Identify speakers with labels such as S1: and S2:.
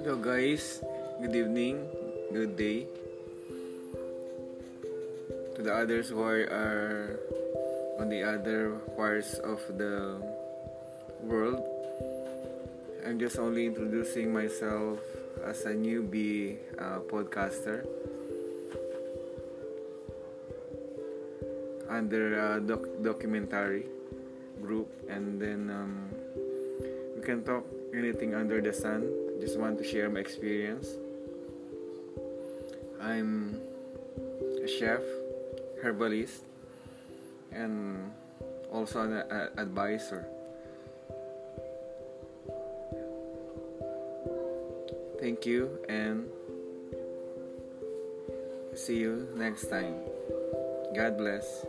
S1: Hello, guys. Good evening. Good day. To the others who are, are on the other parts of the world, I'm just only introducing myself as a newbie uh, podcaster under a doc- documentary group, and then um, we can talk anything under the sun. Just want to share my experience. I'm a chef, herbalist, and also an a- advisor. Thank you and see you next time. God bless.